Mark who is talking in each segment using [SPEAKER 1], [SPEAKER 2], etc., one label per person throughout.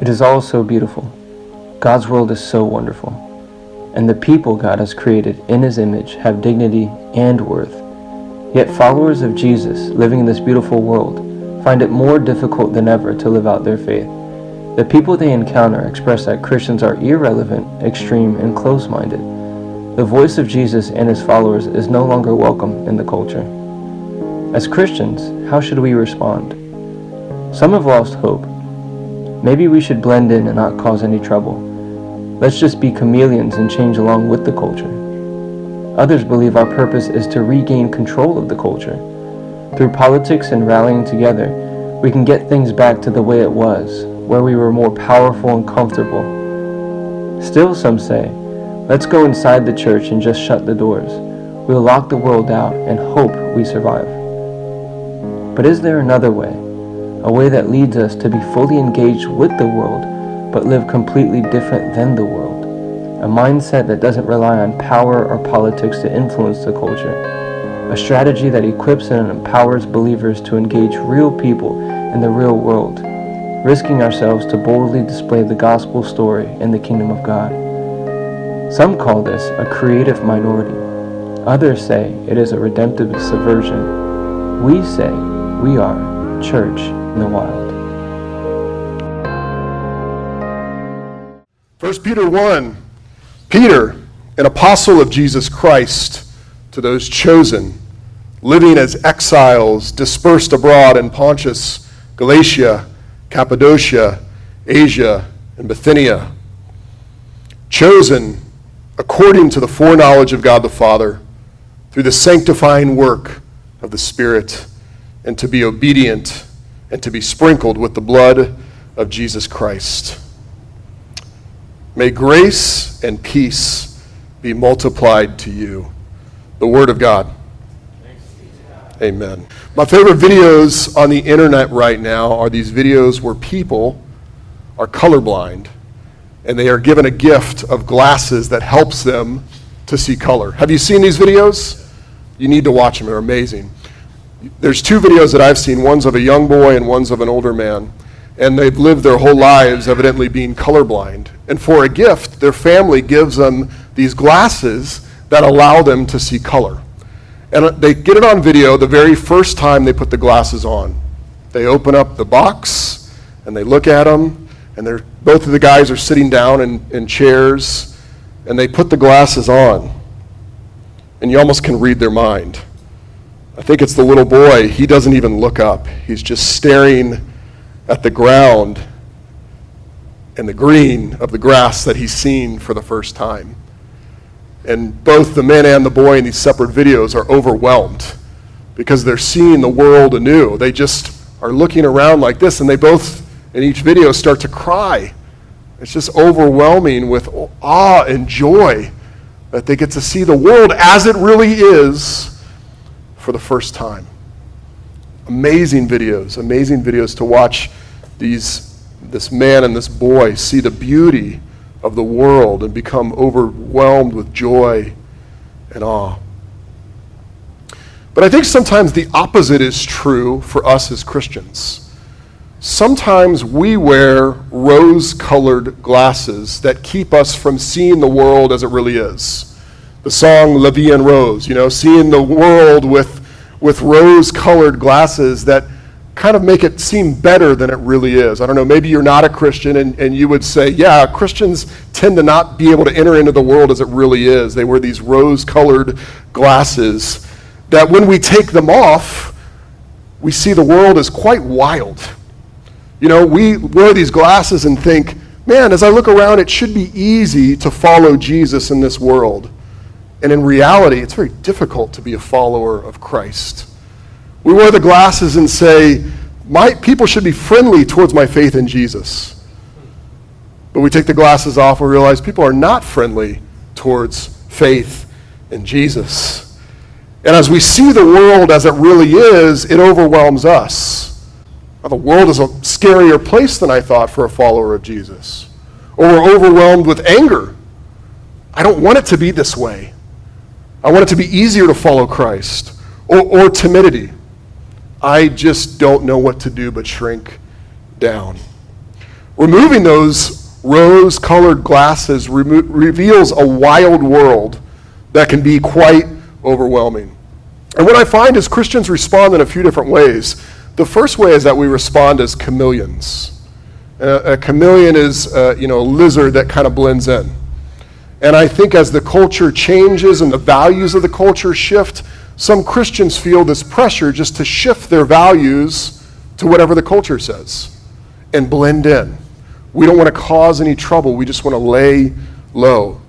[SPEAKER 1] It is all so beautiful. God's world is so wonderful. And the people God has created in His image have dignity and worth. Yet followers of Jesus living in this beautiful world find it more difficult than ever to live out their faith. The people they encounter express that Christians are irrelevant, extreme, and close minded. The voice of Jesus and his followers is no longer welcome in the culture. As Christians, how should we respond? Some have lost hope. Maybe we should blend in and not cause any trouble. Let's just be chameleons and change along with the culture. Others believe our purpose is to regain control of the culture. Through politics and rallying together, we can get things back to the way it was, where we were more powerful and comfortable. Still, some say, let's go inside the church and just shut the doors. We'll lock the world out and hope we survive. But is there another way? A way that leads us to be fully engaged with the world, but live completely different than the world? A mindset that doesn't rely on power or politics to influence the culture. A strategy that equips and empowers believers to engage real people in the real world risking ourselves to boldly display the gospel story in the kingdom of God. Some call this a creative minority. Others say it is a redemptive subversion. We say we are church in the wild.
[SPEAKER 2] 1 Peter 1 Peter, an apostle of Jesus Christ, to those chosen, living as exiles dispersed abroad in Pontus, Galatia, Cappadocia, Asia, and Bithynia, chosen according to the foreknowledge of God the Father through the sanctifying work of the Spirit, and to be obedient and to be sprinkled with the blood of Jesus Christ. May grace and peace be multiplied to you. The Word of God. Amen. My favorite videos on the internet right now are these videos where people are colorblind and they are given a gift of glasses that helps them to see color. Have you seen these videos? You need to watch them, they're amazing. There's two videos that I've seen one's of a young boy and one's of an older man. And they've lived their whole lives evidently being colorblind. And for a gift, their family gives them these glasses that allow them to see color. And they get it on video the very first time they put the glasses on. They open up the box and they look at them, and they're, both of the guys are sitting down in, in chairs, and they put the glasses on. And you almost can read their mind. I think it's the little boy. He doesn't even look up, he's just staring at the ground and the green of the grass that he's seen for the first time. And both the man and the boy in these separate videos are overwhelmed because they're seeing the world anew. They just are looking around like this, and they both, in each video, start to cry. It's just overwhelming with awe and joy that they get to see the world as it really is for the first time. Amazing videos, amazing videos to watch these, this man and this boy see the beauty of the world and become overwhelmed with joy and awe. But I think sometimes the opposite is true for us as Christians. Sometimes we wear rose colored glasses that keep us from seeing the world as it really is. The song La Vie en Rose, you know, seeing the world with, with rose colored glasses that kind of make it seem better than it really is. I don't know, maybe you're not a Christian and, and you would say, yeah, Christians tend to not be able to enter into the world as it really is. They wear these rose colored glasses that when we take them off, we see the world as quite wild. You know, we wear these glasses and think, man, as I look around, it should be easy to follow Jesus in this world. And in reality, it's very difficult to be a follower of Christ. We wear the glasses and say, my, people should be friendly towards my faith in Jesus. But we take the glasses off and realize people are not friendly towards faith in Jesus. And as we see the world as it really is, it overwhelms us. The world is a scarier place than I thought for a follower of Jesus. Or we're overwhelmed with anger. I don't want it to be this way. I want it to be easier to follow Christ. Or, or timidity. I just don't know what to do but shrink down. Removing those rose colored glasses remo- reveals a wild world that can be quite overwhelming. And what I find is Christians respond in a few different ways. The first way is that we respond as chameleons. Uh, a chameleon is, uh, you know, a lizard that kind of blends in. And I think as the culture changes and the values of the culture shift, some Christians feel this pressure just to shift their values to whatever the culture says and blend in. We don't want to cause any trouble, we just want to lay low.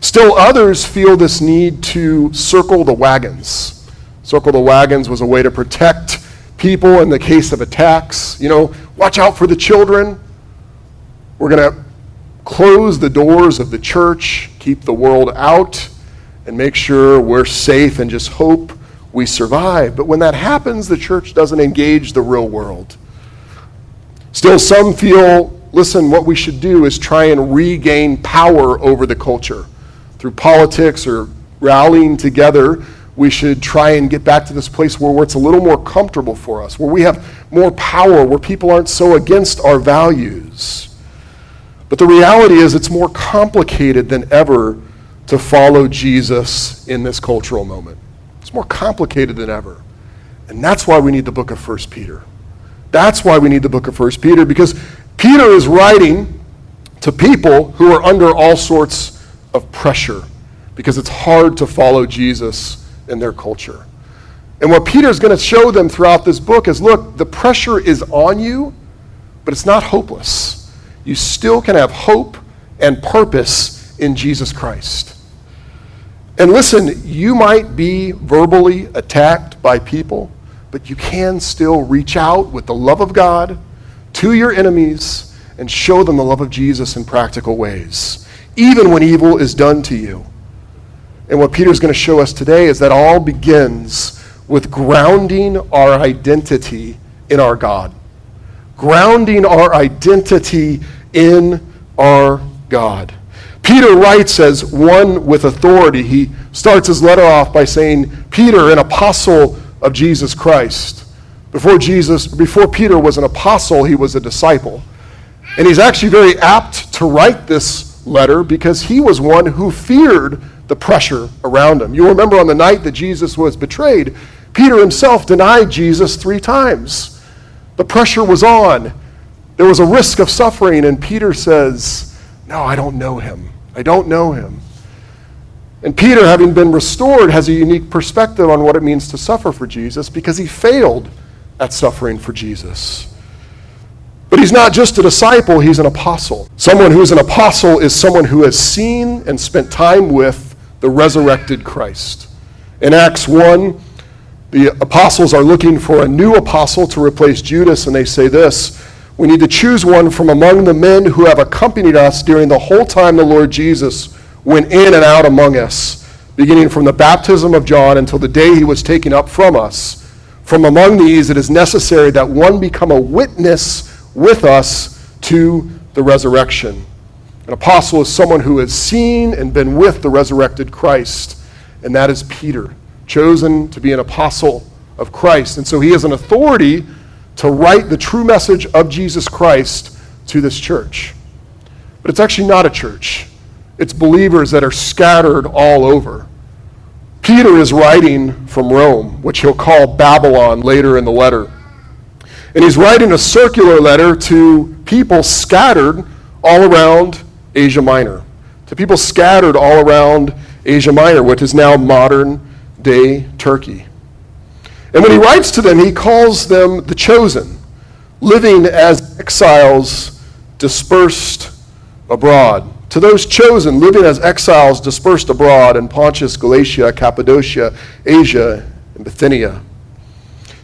[SPEAKER 2] Still, others feel this need to circle the wagons. Circle the wagons was a way to protect people in the case of attacks. You know, watch out for the children. We're going to close the doors of the church, keep the world out, and make sure we're safe and just hope we survive. But when that happens, the church doesn't engage the real world. Still, some feel listen, what we should do is try and regain power over the culture. Through politics or rallying together, we should try and get back to this place where it's a little more comfortable for us, where we have more power, where people aren't so against our values. But the reality is, it's more complicated than ever to follow Jesus in this cultural moment. It's more complicated than ever. And that's why we need the book of 1 Peter. That's why we need the book of 1 Peter, because Peter is writing to people who are under all sorts of pressure, because it's hard to follow Jesus in their culture. And what Peter's going to show them throughout this book is look, the pressure is on you, but it's not hopeless you still can have hope and purpose in Jesus Christ. And listen, you might be verbally attacked by people, but you can still reach out with the love of God to your enemies and show them the love of Jesus in practical ways, even when evil is done to you. And what Peter's going to show us today is that all begins with grounding our identity in our God grounding our identity in our God. Peter writes as one with authority. He starts his letter off by saying, Peter, an apostle of Jesus Christ. Before Jesus, before Peter was an apostle, he was a disciple. And he's actually very apt to write this letter because he was one who feared the pressure around him. You remember on the night that Jesus was betrayed, Peter himself denied Jesus three times. The pressure was on. There was a risk of suffering, and Peter says, No, I don't know him. I don't know him. And Peter, having been restored, has a unique perspective on what it means to suffer for Jesus because he failed at suffering for Jesus. But he's not just a disciple, he's an apostle. Someone who is an apostle is someone who has seen and spent time with the resurrected Christ. In Acts 1, the apostles are looking for a new apostle to replace Judas, and they say this We need to choose one from among the men who have accompanied us during the whole time the Lord Jesus went in and out among us, beginning from the baptism of John until the day he was taken up from us. From among these, it is necessary that one become a witness with us to the resurrection. An apostle is someone who has seen and been with the resurrected Christ, and that is Peter chosen to be an apostle of Christ. And so he has an authority to write the true message of Jesus Christ to this church. But it's actually not a church, it's believers that are scattered all over. Peter is writing from Rome, which he'll call Babylon later in the letter. And he's writing a circular letter to people scattered all around Asia Minor, to people scattered all around Asia Minor, which is now modern day Turkey. And when he writes to them, he calls them the chosen, living as exiles dispersed abroad. To those chosen, living as exiles dispersed abroad in Pontus, Galatia, Cappadocia, Asia, and Bithynia.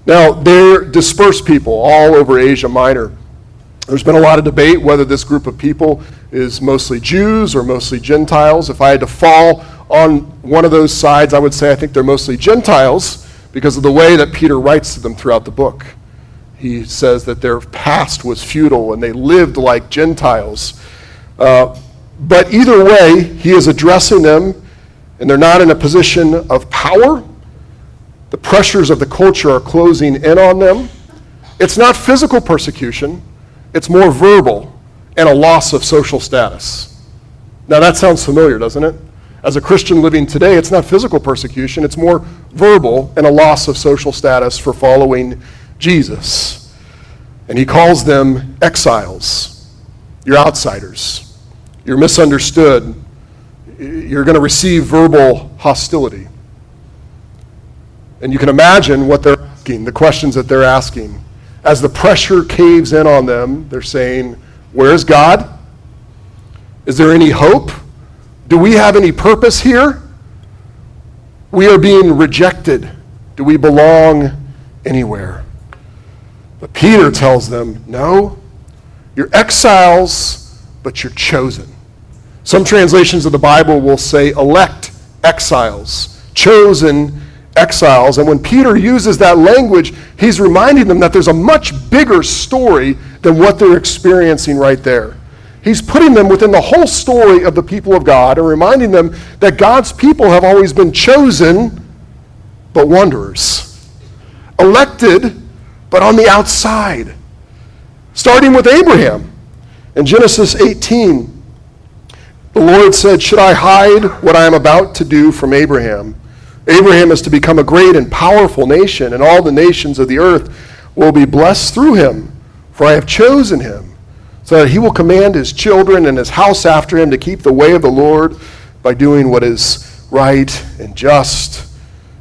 [SPEAKER 2] Now, they're dispersed people all over Asia Minor. There's been a lot of debate whether this group of people is mostly Jews or mostly Gentiles. If I had to fall on one of those sides, I would say I think they're mostly Gentiles because of the way that Peter writes to them throughout the book. He says that their past was futile and they lived like Gentiles. Uh, but either way, he is addressing them, and they're not in a position of power. The pressures of the culture are closing in on them. It's not physical persecution, it's more verbal. and a loss of social status. Now, that sounds familiar, doesn't it? As a Christian living today, it's not physical persecution, it's more verbal and a loss of social status for following Jesus. And he calls them exiles. You're outsiders. You're misunderstood. You're going to receive verbal hostility. And you can imagine what they're asking, the questions that they're asking. As the pressure caves in on them, they're saying, Where's God? Is there any hope? Do we have any purpose here? We are being rejected. Do we belong anywhere? But Peter tells them, no, you're exiles, but you're chosen. Some translations of the Bible will say elect exiles, chosen exiles. And when Peter uses that language, he's reminding them that there's a much bigger story than what they're experiencing right there. He's putting them within the whole story of the people of God and reminding them that God's people have always been chosen, but wanderers. Elected, but on the outside. Starting with Abraham. In Genesis 18, the Lord said, Should I hide what I am about to do from Abraham? Abraham is to become a great and powerful nation, and all the nations of the earth will be blessed through him, for I have chosen him so that he will command his children and his house after him to keep the way of the Lord by doing what is right and just.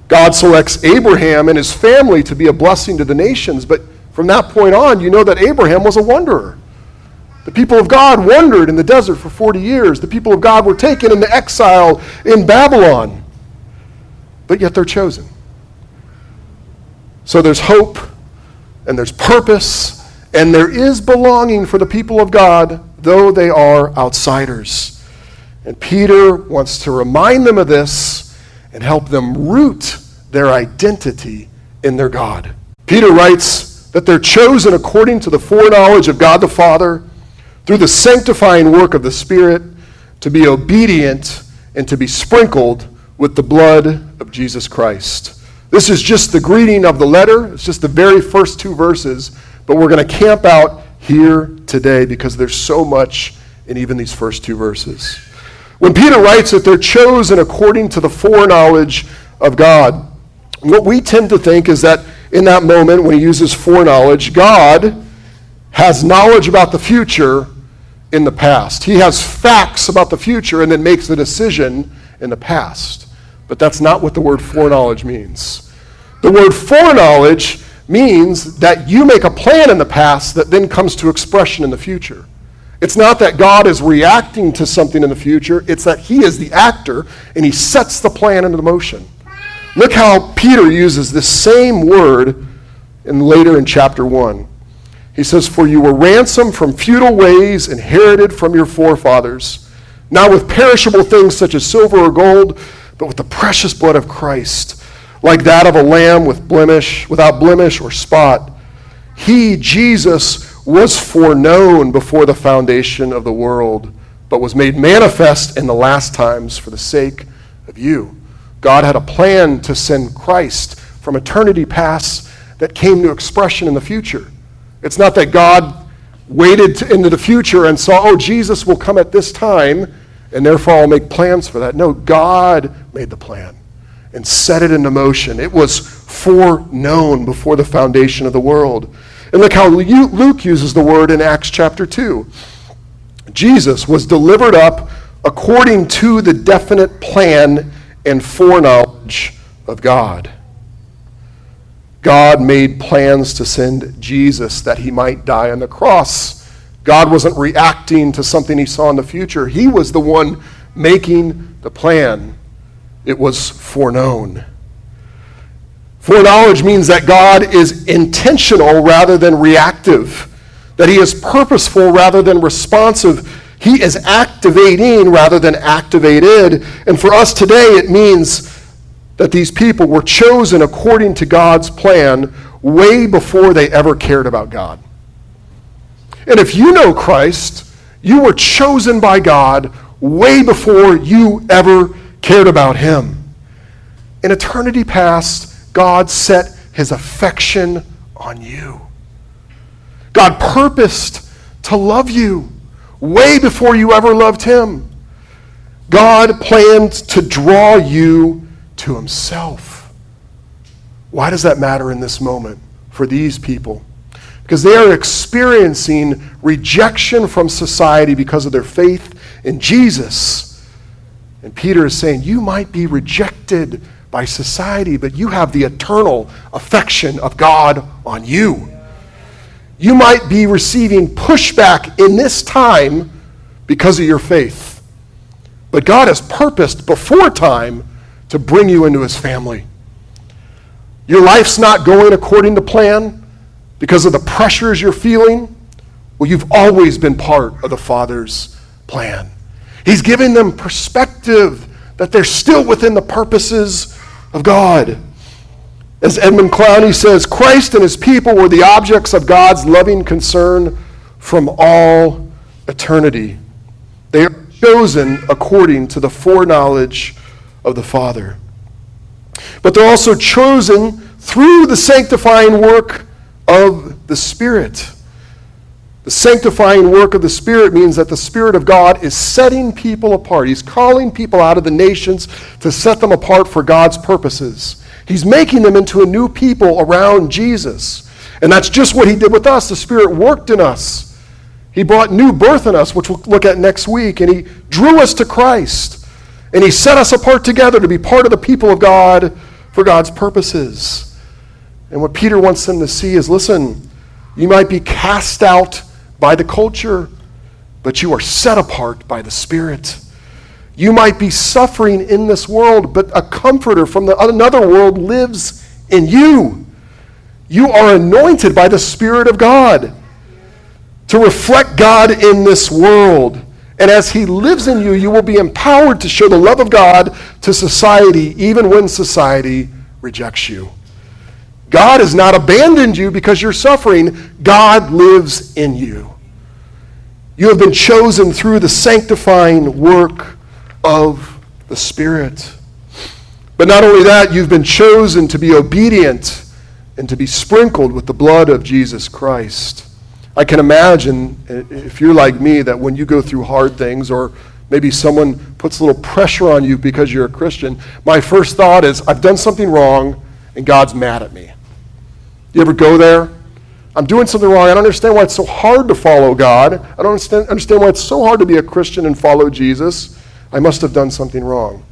[SPEAKER 2] God selects Abraham and his family to be a blessing to the nations, but from that point on, you know that Abraham was a wanderer. The people of God wandered in the desert for 40 years. The people of God were taken into exile in Babylon, but yet they're chosen. So there's hope and there's purpose and there is belonging for the people of God, though they are outsiders. And Peter wants to remind them of this and help them root their identity in their God. Peter writes that they're chosen according to the foreknowledge of God the Father through the sanctifying work of the Spirit to be obedient and to be sprinkled with the blood of Jesus Christ. This is just the greeting of the letter. It's just the very first two verses but we're going to camp out here today because there's so much in even these first two verses. When Peter writes that they're chosen according to the foreknowledge of God, what we tend to think is that in that moment when he uses foreknowledge, God has knowledge about the future in the past. He has facts about the future and then makes the decision in the past. But that's not what the word foreknowledge means. The word foreknowledge means that you make a plan in the past that then comes to expression in the future. It's not that God is reacting to something in the future, it's that He is the actor and He sets the plan into motion. Look how Peter uses this same word in, later in chapter 1. He says, For you were ransomed from futile ways inherited from your forefathers, not with perishable things such as silver or gold, but with the precious blood of Christ like that of a lamb with blemish, without blemish or spot. He, Jesus, was foreknown before the foundation of the world, but was made manifest in the last times for the sake of you. God had a plan to send Christ from eternity past that came to expression in the future. It's not that God waited to, into the future and saw, oh, Jesus will come at this time, and therefore I'll make plans for that. No, God made the plan and set it into motion. It was foreknown before the foundation of the world. And look how Luke uses the word in Acts chapter 2. Jesus was delivered up according to the definite plan and foreknowledge of God. God made plans to send Jesus that he might die on the cross. God wasn't reacting to something he saw in the future, he was the one making the plan it was foreknown. Foreknowledge means that God is intentional rather than reactive, that He is purposeful rather than responsive. He is activating rather than activated. And for us today, it means that these people were chosen according to God's plan way before they ever cared about God. And if you know Christ, you were chosen by God way before you ever cared about him. In eternity past, God set his affection on you. God purposed to love you way before you ever loved Him. God planned to draw you to Himself. Why does that matter in this moment for these people? Because they are experiencing rejection from society because of their faith in Jesus. And Peter is saying, You might be rejected by society, but you have the eternal affection of God on you. You might be receiving pushback in this time because of your faith. But God has purposed before time to bring you into his family. Your life's not going according to plan because of the pressures you're feeling. Well, you've always been part of the Father's plan. He's giving them perspective that they're still within the purposes of God. As Edmund Clowney says, Christ and his people were the objects of God's loving concern from all eternity. They are chosen according to the foreknowledge of the Father. But they're also chosen through the sanctifying work of the Spirit. The sanctifying work of the Spirit means that the Spirit of God is setting people apart. He's calling people out of the nations to set them apart for God's purposes. He's making them into a new people around Jesus. And that's just what He did with us. The Spirit worked in us. He brought new birth in us, which we'll look at next week. And He drew us to Christ. And He set us apart together to be part of the people of God for God's purposes. And what Peter wants them to see is listen, you might be cast out by the culture, but you are set apart by the Spirit. You might be suffering in this world, but a comforter from the, another world lives in you. You are anointed by the Spirit of God to reflect God in this world. And as He lives in you, you will be empowered to show the love of God to society, even when society rejects you. God has not abandoned you because you're suffering. God lives in you. You have been chosen through the sanctifying work of the Spirit. But not only that, you've been chosen to be obedient and to be sprinkled with the blood of Jesus Christ. I can imagine, if you're like me, that when you go through hard things or maybe someone puts a little pressure on you because you're a Christian, my first thought is, I've done something wrong and God's mad at me. You ever go there? I'm doing something wrong. I don't understand why it's so hard to follow God. I don't understand, understand why it's so hard to be a Christian and follow Jesus. I must have done something wrong.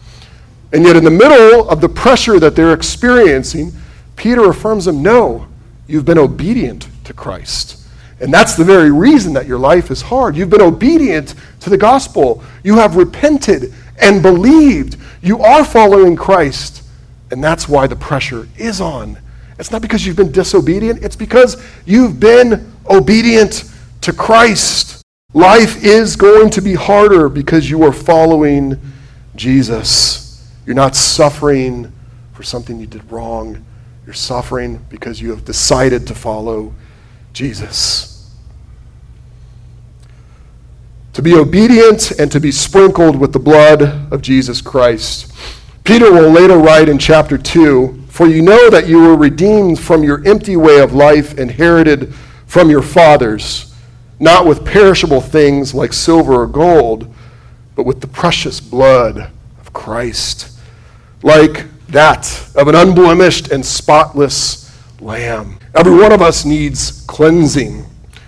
[SPEAKER 2] And yet, in the middle of the pressure that they're experiencing, Peter affirms them no, you've been obedient to Christ. And that's the very reason that your life is hard. You've been obedient to the gospel. You have repented and believed. You are following Christ. And that's why the pressure is on. It's not because you've been disobedient, it's because you've been obedient to Christ. Life is going to be harder because you are following Jesus. You're not suffering for something you did wrong. You're suffering because you have decided to follow Jesus. To be obedient and to be sprinkled with the blood of Jesus Christ. Peter will later write in chapter 2 For you know that you were redeemed from your empty way of life inherited from your fathers, not with perishable things like silver or gold, but with the precious blood of Christ, like that of an unblemished and spotless lamb. Every one of us needs cleansing.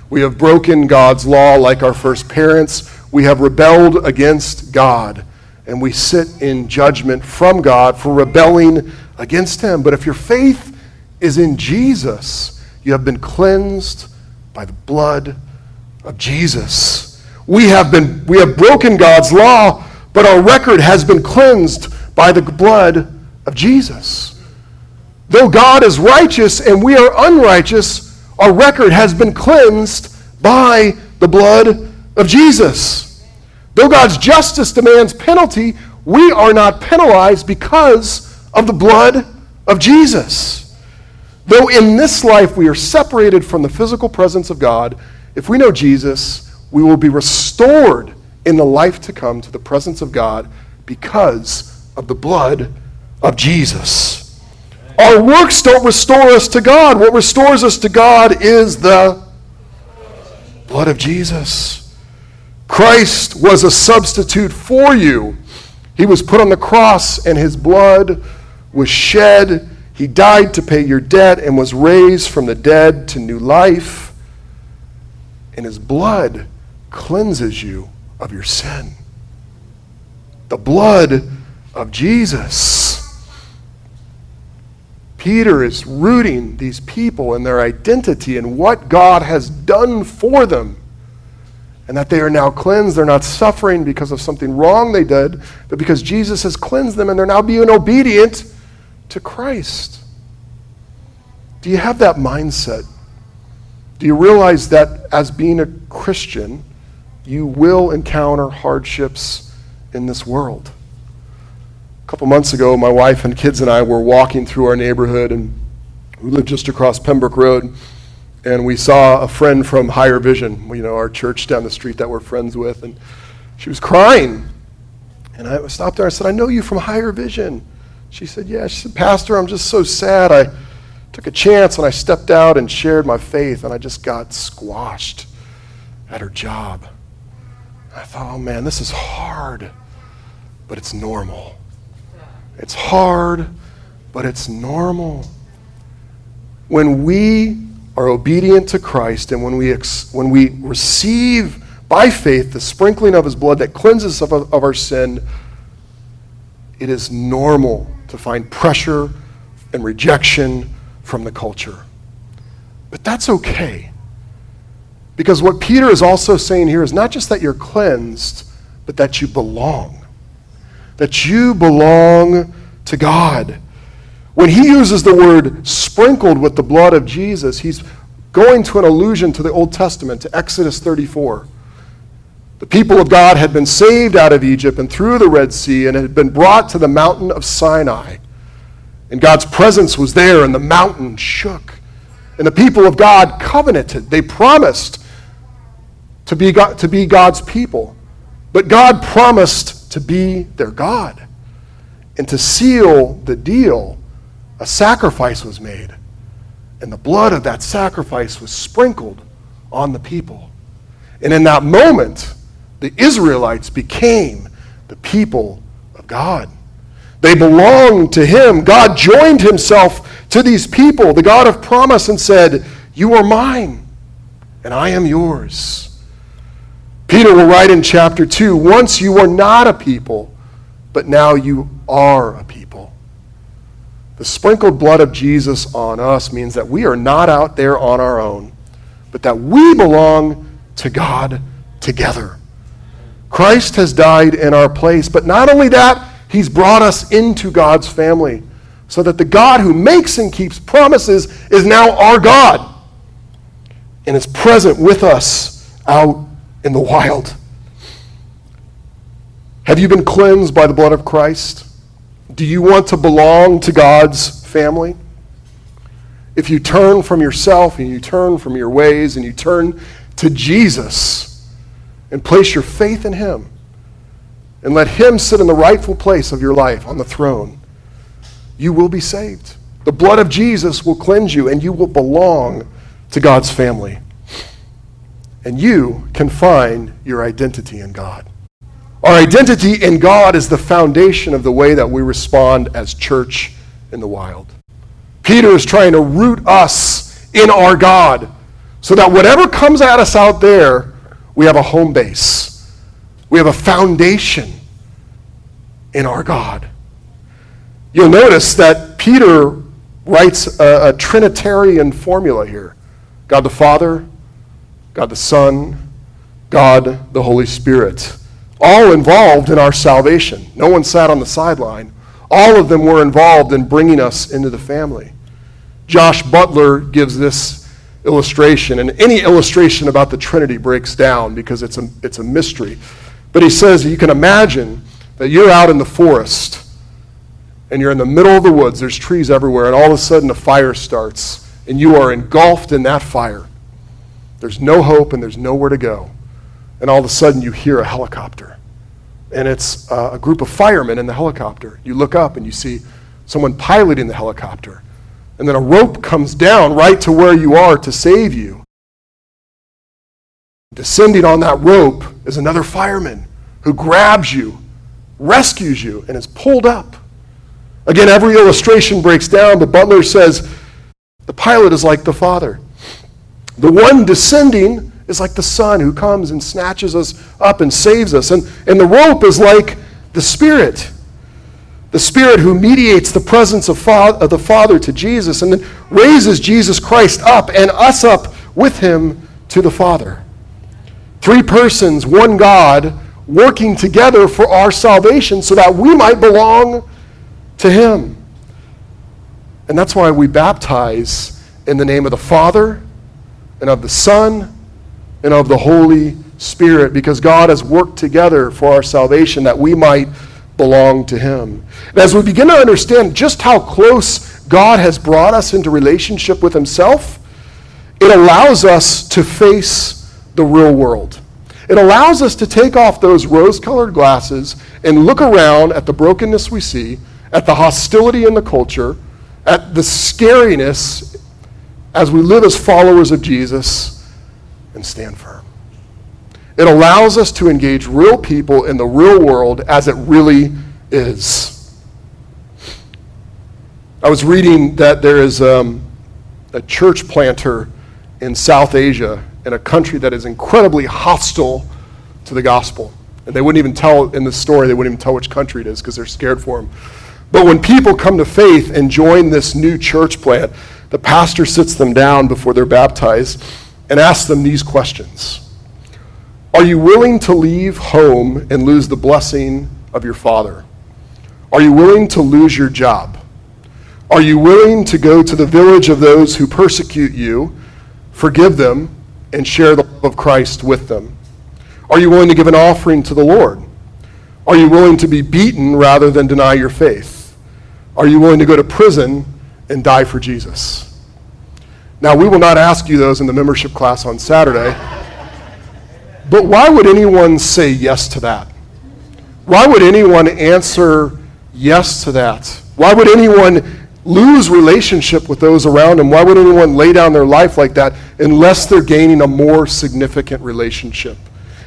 [SPEAKER 2] We have broken God's law like our first parents. We have rebelled against God and we sit in judgment from God for rebelling against Him. But if your faith is in Jesus, you have been cleansed by the blood of Jesus. We have, been, we have broken God's law, but our record has been cleansed by the blood of Jesus. Though God is righteous and we are unrighteous, our record has been cleansed by the blood of Jesus. Though God's justice demands penalty, we are not penalized because of the blood of Jesus. Though in this life we are separated from the physical presence of God, if we know Jesus, we will be restored in the life to come to the presence of God because of the blood of Jesus. Our works don't restore us to God. What restores us to God is the blood of Jesus. Christ was a substitute for you. He was put on the cross, and his blood was shed. He died to pay your debt and was raised from the dead to new life. And his blood cleanses you of your sin. The blood of Jesus. Peter is rooting these people in their identity and what God has done for them. And that they are now cleansed. They're not suffering because of something wrong they did, but because Jesus has cleansed them and they're now being obedient to Christ. Do you have that mindset? Do you realize that as being a Christian, you will encounter hardships in this world? A couple months ago, my wife and kids and I were walking through our neighborhood, and we lived just across Pembroke Road, and we saw a friend from Higher Vision, you know, our church down the street that we're friends with, and she was crying. And I stopped there. I said, I know you from Higher Vision. She said, Yeah. She said, Pastor, I'm just so sad. I took a chance and I stepped out and shared my faith, and I just got squashed at her job. I thought, oh man, this is hard, but it's normal. It's hard, but it's normal. When we are obedient to Christ and when we, ex- when we receive by faith the sprinkling of his blood that cleanses us of, of our sin, it is normal to find pressure and rejection from the culture. But that's okay. Because what Peter is also saying here is not just that you're cleansed, but that you belong that you belong to God. When he uses the word sprinkled with the blood of Jesus, he's going to an allusion to the Old Testament, to Exodus 34. The people of God had been saved out of Egypt and through the Red Sea and had been brought to the mountain of Sinai. And God's presence was there, and the mountain shook. And the people of God covenanted. They promised to be, God, to be God's people. But God promised to be their God. And to seal the deal, a sacrifice was made. And the blood of that sacrifice was sprinkled on the people. And in that moment, the Israelites became the people of God. They belonged to Him. God joined Himself to these people, the God of promise, and said, You are mine, and I am yours. Peter will write in chapter 2 Once you were not a people, but now you are a people. The sprinkled blood of Jesus on us means that we are not out there on our own, but that we belong to God together. Christ has died in our place, but not only that, he's brought us into God's family so that the God who makes and keeps promises is now our God and is present with us out in the wild. Have you been cleansed by the blood of Christ? Do you want to belong to God's family? If you turn from yourself and you turn from your ways and you turn to Jesus and place your faith in Him and let Him sit in the rightful place of your life on the throne, you will be saved. The blood of Jesus will cleanse you and you will belong to God's family and you can find your identity in God. Our identity in God is the foundation of the way that we respond as church in the wild. Peter is trying to root us in our God so that whatever comes at us out there, we have a home base. We have a foundation in our God. You'll notice that Peter writes a, a Trinitarian formula here God the Father, God the Son, God the Holy Spirit, all involved in our salvation. No one sat on the sideline. All of them were involved in bringing us into the family. Josh Butler gives this illustration, and any illustration about the Trinity breaks down because it's a, it's a mystery. But he says you can imagine that you're out in the forest and you're in the middle of the woods, there's trees everywhere, and all of a sudden a fire starts, and you are engulfed in that fire. There's no hope and there's nowhere to go. And all of a sudden you hear a helicopter. And it's a group of firemen in the helicopter. You look up and you see someone piloting the helicopter. And then a rope comes down right to where you are to save you. Descending on that rope is another fireman who grabs you, rescues you, and is pulled up. Again, every illustration breaks down, but Butler says the pilot is like the father. The one descending is like the son who comes and snatches us up and saves us. And, and the rope is like the spirit. The spirit who mediates the presence of, of the Father to Jesus and then raises Jesus Christ up and us up with him to the Father. Three persons, one God, working together for our salvation so that we might belong to him. And that's why we baptize in the name of the Father and of the Son and of the Holy Spirit because God has worked together for our salvation that we might belong to Him. And as we begin to understand just how close God has brought us into relationship with Himself, it allows us to face the real world. It allows us to take off those rose colored glasses and look around at the brokenness we see, at the hostility in the culture, at the scariness as we live as followers of Jesus and stand firm. It allows us to engage real people in the real world as it really is. I was reading that there is um, a church planter in South Asia, in a country that is incredibly hostile to the gospel. And they wouldn't even tell in the story, they wouldn't even tell which country it is because they're scared for them. But when people come to faith and join this new church plant, the pastor sits them down before they're baptized and asks them these questions Are you willing to leave home and lose the blessing of your father? Are you willing to lose your job? Are you willing to go to the village of those who persecute you, forgive them, and share the love of Christ with them? Are you willing to give an offering to the Lord? Are you willing to be beaten rather than deny your faith? Are you willing to go to prison and die for Jesus? Now, we will not ask you those in the membership class on Saturday, but why would anyone say yes to that? Why would anyone answer yes to that? Why would anyone lose relationship with those around them? Why would anyone lay down their life like that unless they're gaining a more significant relationship?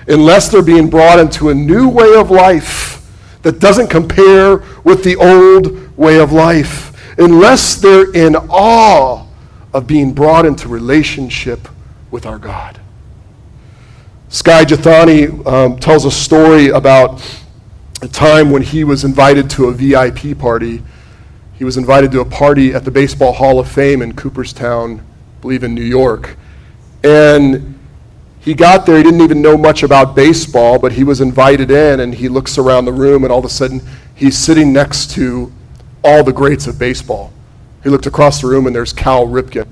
[SPEAKER 2] Unless they're being brought into a new way of life that doesn't compare with the old way of life? Unless they're in awe of being brought into relationship with our God. Skye Jethani um, tells a story about a time when he was invited to a VIP party. He was invited to a party at the Baseball Hall of Fame in Cooperstown, I believe in New York. And he got there, he didn't even know much about baseball, but he was invited in, and he looks around the room, and all of a sudden, he's sitting next to all the greats of baseball. He looked across the room, and there's Cal Ripken,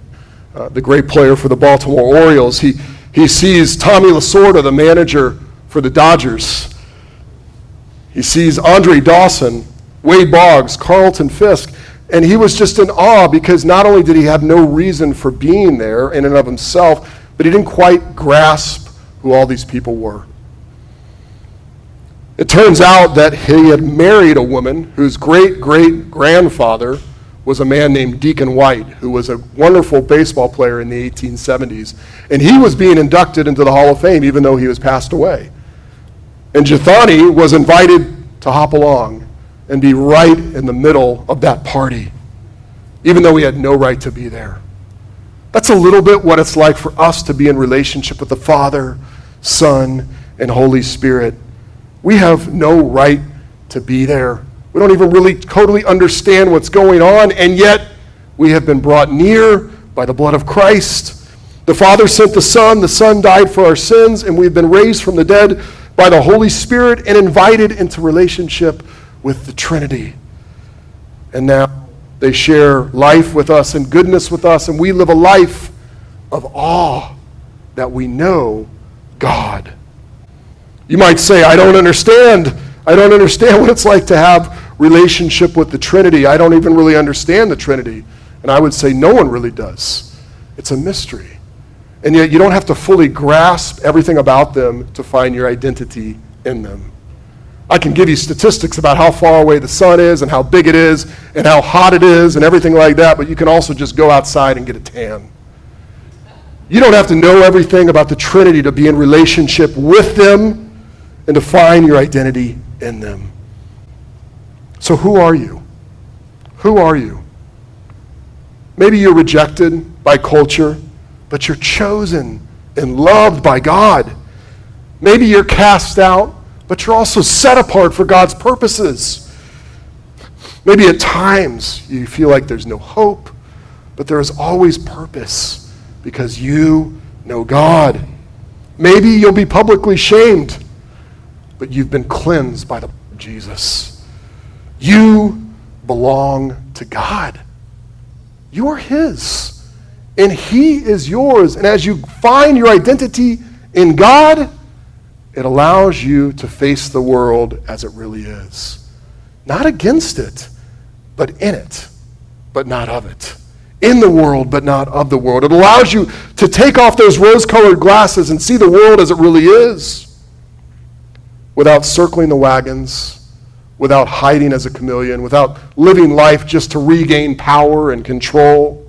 [SPEAKER 2] uh, the great player for the Baltimore Orioles. He, he sees Tommy Lasorda, the manager for the Dodgers. He sees Andre Dawson, Wade Boggs, Carlton Fisk, and he was just in awe because not only did he have no reason for being there in and of himself, but he didn't quite grasp who all these people were. It turns out that he had married a woman whose great great grandfather was a man named Deacon White, who was a wonderful baseball player in the 1870s. And he was being inducted into the Hall of Fame even though he was passed away. And Jethani was invited to hop along and be right in the middle of that party, even though he had no right to be there. That's a little bit what it's like for us to be in relationship with the Father, Son, and Holy Spirit. We have no right to be there. We don't even really totally understand what's going on, and yet we have been brought near by the blood of Christ. The Father sent the Son, the Son died for our sins, and we've been raised from the dead by the Holy Spirit and invited into relationship with the Trinity. And now they share life with us and goodness with us, and we live a life of awe that we know God. You might say, I don't understand. I don't understand what it's like to have relationship with the Trinity. I don't even really understand the Trinity. And I would say no one really does. It's a mystery. And yet you don't have to fully grasp everything about them to find your identity in them. I can give you statistics about how far away the sun is and how big it is and how hot it is and everything like that, but you can also just go outside and get a tan. You don't have to know everything about the Trinity to be in relationship with them and to find your identity in them. So, who are you? Who are you? Maybe you're rejected by culture, but you're chosen and loved by God. Maybe you're cast out, but you're also set apart for God's purposes. Maybe at times you feel like there's no hope, but there is always purpose because you know God. Maybe you'll be publicly shamed, but you've been cleansed by the blood of Jesus. You belong to God. You are His, and He is yours. And as you find your identity in God, it allows you to face the world as it really is. Not against it, but in it, but not of it. In the world, but not of the world. It allows you to take off those rose colored glasses and see the world as it really is without circling the wagons, without hiding as a chameleon, without living life just to regain power and control.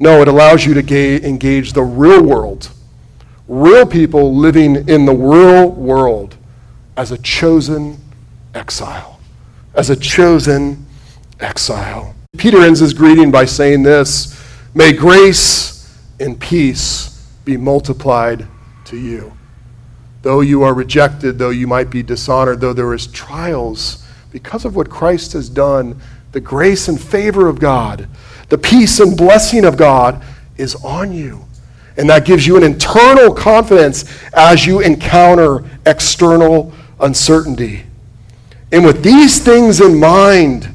[SPEAKER 2] No, it allows you to ga- engage the real world, real people living in the real world as a chosen exile, as a chosen exile. Peter ends his greeting by saying this May grace and peace be multiplied to you. Though you are rejected, though you might be dishonored, though there is trials, because of what Christ has done, the grace and favor of God, the peace and blessing of God is on you. And that gives you an internal confidence as you encounter external uncertainty. And with these things in mind,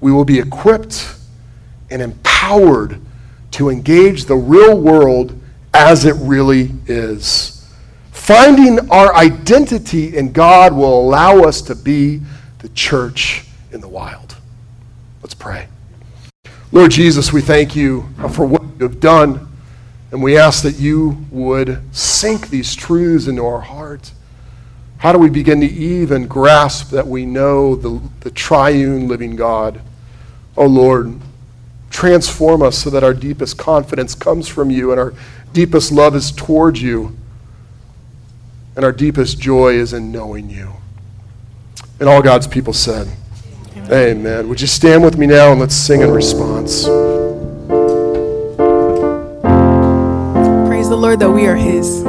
[SPEAKER 2] we will be equipped and empowered to engage the real world as it really is. Finding our identity in God will allow us to be the church in the wild. Let's pray. Lord Jesus, we thank you for what you have done, and we ask that you would sink these truths into our heart. How do we begin to even grasp that we know the, the triune living God? Oh Lord, transform us so that our deepest confidence comes from you and our deepest love is towards you and our deepest joy is in knowing you. And all God's people said, Amen. Amen. Would you stand with me now and let's sing in response?
[SPEAKER 3] Praise the Lord that we are His.